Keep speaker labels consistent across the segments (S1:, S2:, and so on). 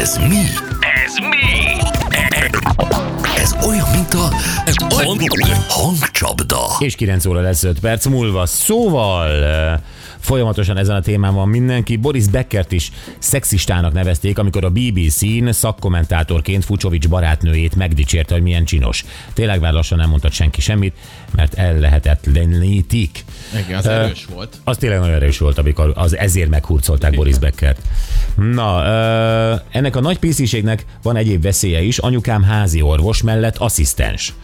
S1: Ez mi? Ez mi? Ez olyan, mint a hangcsapda.
S2: És 9 óra lesz 5 perc múlva. Szóval folyamatosan ezen a témán van mindenki. Boris Beckert is szexistának nevezték, amikor a BBC-n szakkommentátorként Fucsovics barátnőjét megdicsérte, hogy milyen csinos. Tényleg már lassan nem mondott senki semmit, mert ellehetetlenítik.
S3: Igen, az erős volt.
S2: Az tényleg nagyon erős volt, amikor az ezért meghurcolták Boris Beckert. Na, ö, ennek a nagy pisziségnek van egyéb veszélye is. Anyukám házi orvos mellett asszisztens.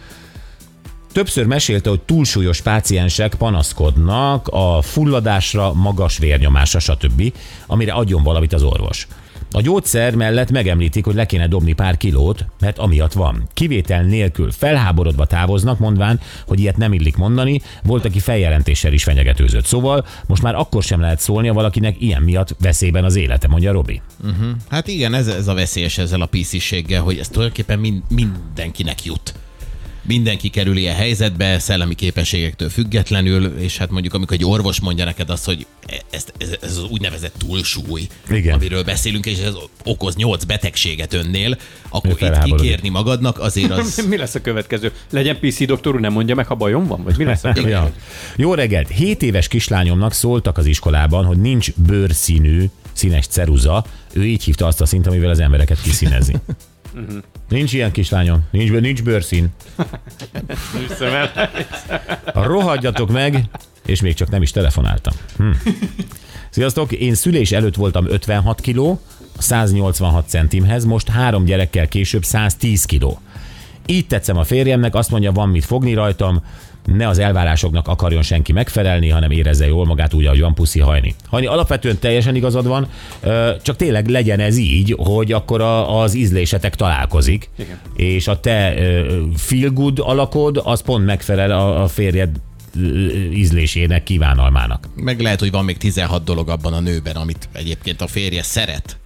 S2: Többször mesélte, hogy túlsúlyos páciensek panaszkodnak a fulladásra, magas vérnyomásra, stb., amire adjon valamit az orvos. A gyógyszer mellett megemlítik, hogy le kéne dobni pár kilót, mert amiatt van. Kivétel nélkül felháborodva távoznak, mondván, hogy ilyet nem illik mondani, volt, aki feljelentéssel is fenyegetőzött. Szóval most már akkor sem lehet szólni a valakinek ilyen miatt veszélyben az élete, mondja Robi.
S3: Hát igen, ez, ez a veszélyes ezzel a pisziséggel, hogy ez tulajdonképpen mind, mindenkinek jut. Mindenki kerül ilyen helyzetbe, szellemi képességektől függetlenül, és hát mondjuk amikor egy orvos mondja neked azt, hogy ez, ez, ez az úgynevezett túlsúly,
S2: Igen.
S3: amiről beszélünk, és ez okoz nyolc betegséget önnél, akkor itt kikérni magadnak azért az...
S4: Mi lesz a következő? Legyen PC doktor úr, nem mondja meg, ha bajom van? Vagy mi lesz?
S2: Ja. Jó reggelt! 7 éves kislányomnak szóltak az iskolában, hogy nincs bőrszínű, színes ceruza. Ő így hívta azt a szint, amivel az embereket kiszínezi. Nincs ilyen kislányom, nincs, nincs bőrszín. Rohadjatok meg, és még csak nem is telefonáltam. Hm. Sziasztok, én szülés előtt voltam 56 kiló, 186 centimhez, most három gyerekkel később 110 kiló. Így tetszem a férjemnek, azt mondja, van mit fogni rajtam, ne az elvárásoknak akarjon senki megfelelni, hanem érezze jól magát úgy, ahogy van puszi hajni. Hajni, alapvetően teljesen igazad van, csak tényleg legyen ez így, hogy akkor a, az ízlésetek találkozik,
S4: Igen.
S2: és a te feel good alakod, az pont megfelel a, a férjed ízlésének, kívánalmának.
S3: Meg lehet, hogy van még 16 dolog abban a nőben, amit egyébként a férje szeret.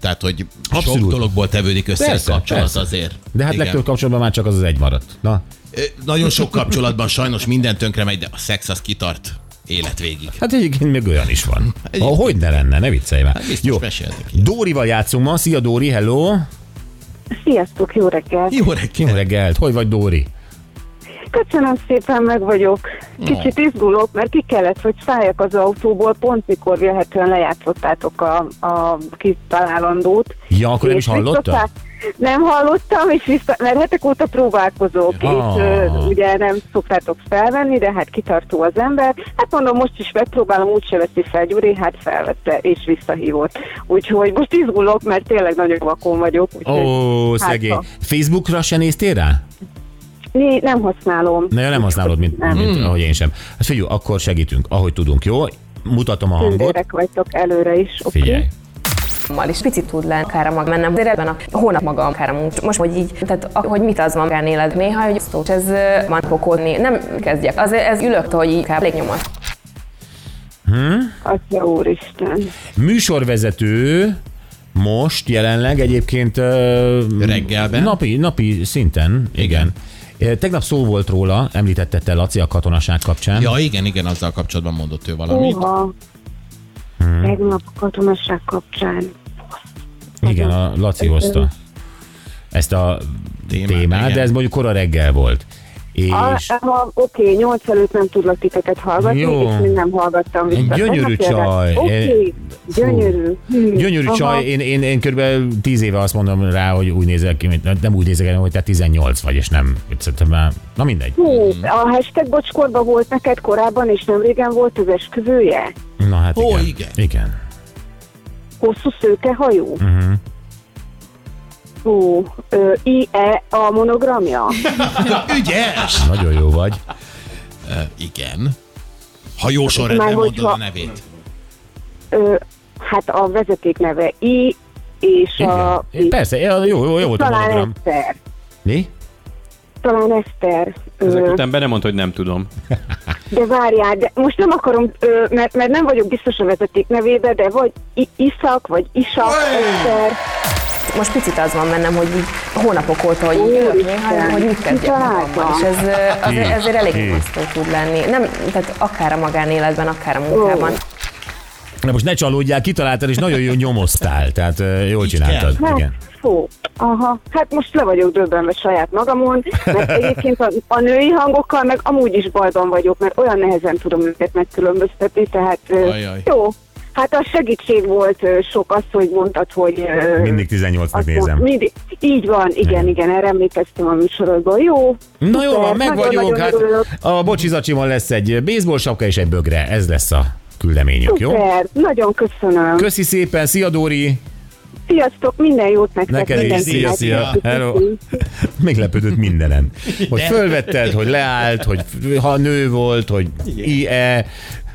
S3: Tehát, hogy Abszolút. Sok dologból tevődik össze
S2: Persze,
S3: egy kapcsolat
S2: persze.
S3: azért.
S2: De hát
S3: Igen.
S2: legtöbb kapcsolatban már csak az az egy maradt. Na,
S3: Nagyon sok kapcsolatban sajnos minden tönkre megy, de a szex az kitart élet végig.
S2: hát egyébként még olyan is van.
S3: Egyébként.
S2: Ah, hogy ne lenne, ne viccelj már.
S3: Hát
S2: Jó. Dórival játszunk ma. Szia Dóri, hello!
S5: Sziasztok, jó reggelt!
S3: Jó reggelt!
S2: Jó reggelt, hogy vagy Dóri?
S5: Köszönöm szépen, meg vagyok. Kicsit izgulok, mert ki kellett, hogy szálljak az autóból, pont mikor vélhetően lejátszottátok a, a kitalálandót.
S2: Ja, akkor nem is hallotta?
S5: visszaszáll- Nem hallottam, és vissza, mert hetek óta próbálkozok,
S2: Ja.
S5: és ö, ugye nem szoktátok felvenni, de hát kitartó az ember. Hát mondom, most is megpróbálom, úgyse veszi fel Gyuri, hát felvette, és visszahívott. Úgyhogy most izgulok, mert tényleg nagyon vakon vagyok.
S2: Ó,
S5: hát,
S2: szegény.
S5: ha-
S2: Facebookra se néztél rá?
S5: Né, nem használom.
S2: Na, ja, nem használod, mint, mint
S3: Hmm.
S2: ahogy én sem. Hát figyelj, akkor segítünk, ahogy tudunk, jó? Mutatom a hangot.
S5: Tündérek vagytok előre is, oké?
S2: Figyelj.
S6: Mal is picit tud le akár maga mennem, de ebben a hónap maga akár a. Most, hogy így, tehát a- hogy mit az van magánéled néha, hogy ezt ez van pokolni, nem kezdjek. Az, ez ülök, hogy így inkább légnyomat.
S5: Atya úristen.
S2: Műsorvezető most jelenleg egyébként
S3: Reggelben?
S2: Napi, napi szinten, igen. igen. Tegnap szó volt róla, említette te Laci a katonaság kapcsán.
S3: Ja, igen, igen, azzal kapcsolatban mondott ő valamit.
S5: Óha.
S2: Hmm.
S5: Tegnap a katonasság kapcsán.
S2: Igen, a Laci hozta ezt a
S3: Témát,
S2: témát,
S3: igen.
S2: de ez mondjuk kora reggel volt. És
S5: A, ha, oké, nyolc előtt nem tudlak titeket hallgatni,
S2: Jó.
S5: és még nem hallgattam vissza.
S2: Gyönyörű csaj.
S5: Oké, gyönyörű. Hm,
S2: gyönyörű
S5: aha.
S2: csaj, én, én, én kb. tíz éve azt mondom rá, hogy úgy nézek ki, mint, nem úgy nézek el, hogy te 18 vagy, és nem, már, na mindegy.
S5: Hú, a hashtag bocskorban volt neked korábban, és nem régen volt az esküvője?
S2: Na hát
S3: Ó,
S2: igen.
S3: igen.
S2: igen.
S5: Hosszú szőkehajú?
S2: Uh-huh.
S5: Hú, ö, IE a monogramja?
S3: Ügyes!
S2: Nagyon jó vagy.
S3: Ö, igen. Ha jó sorrendben mondod
S5: hogyha-
S3: a nevét.
S5: Ö, hát a vezeték neve I, és a...
S2: Igen. Persze, jó, jó, jó, volt a monogram.
S5: Eszter.
S2: Mi?
S5: Talán Eszter.
S4: Ezek
S5: Ö,
S4: után be nem mondta, hogy nem tudom.
S5: De várjál, de most nem akarom, ö, mert, mert nem vagyok biztos a vezeték nevébe, de vagy I- Iszak, vagy Isak, Eszter.
S6: Most picit az van bennem, hogy így hónapok óta, hogy így ülök néha, hogy mit kezdjek magammal, és ez
S2: Ki?
S6: ezért elég tud lenni. Nem, tehát akár a magánéletben, akár a munkában.
S2: Na most ne csalódjál, kitaláltad, és nagyon jól nyomoztál, tehát jól
S3: Így
S2: csináltad.
S5: Hát,
S2: Igen.
S5: fú, aha, hát most le vagyok döbbenve saját magamon, mert egyébként a, a női hangokkal meg amúgy is bajban vagyok, mert olyan nehezen tudom őket megkülönböztetni, tehát
S3: Ajaj.
S5: jó. Hát a segítség volt sok az, hogy mondtad, hogy...
S2: Mindig 18-nak
S5: azt
S2: nézem.
S5: mindig, így van, igen, igen, erre emlékeztem a műsorodból. Jó.
S2: Na jó, van, meg vagyunk. Hát a bocsizacsimon lesz egy baseball sapka és egy bögre. Ez lesz a küldeményünk, jó?
S5: Szuper, nagyon köszönöm.
S2: Köszi szépen, szia Dóri!
S5: Sziasztok, minden jót nektek.
S2: Neked is, szia, szia. Hello. Meglepődött mindenen. Hogy fölvetted, hogy leállt, hogy ha nő volt, hogy IE,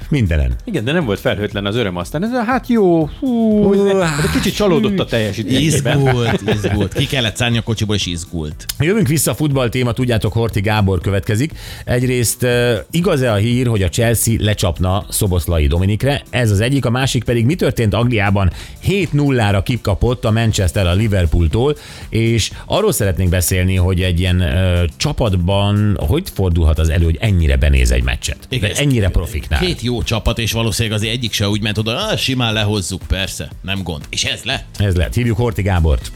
S2: mindenen.
S4: Igen, de nem volt felhőtlen az öröm aztán. Ez, a, hát jó, hú, hát egy kicsit csalódott a teljesítményében.
S3: Izgult, izgult. Ki kellett szállni a kocsiból, és izgult.
S2: Jövünk vissza a futball téma, tudjátok, Horti Gábor következik. Egyrészt igaz-e a hír, hogy a Chelsea lecsapna Szoboszlai Dominikre? Ez az egyik, a másik pedig mi történt Angliában? 7-0-ra kikapott a Manchester a Liverpooltól, és arról szeretnénk beszélni, hogy egy ilyen uh, csapatban hogy fordulhat az elő, hogy ennyire benéz egy meccset?
S3: Igen,
S2: ennyire profiknál.
S3: Két jó csapat, és valószínűleg az egyik se úgy ment oda, ah, simán lehozzuk, persze, nem gond. És ez lett.
S2: Ez lett. Hívjuk Horti Gábort.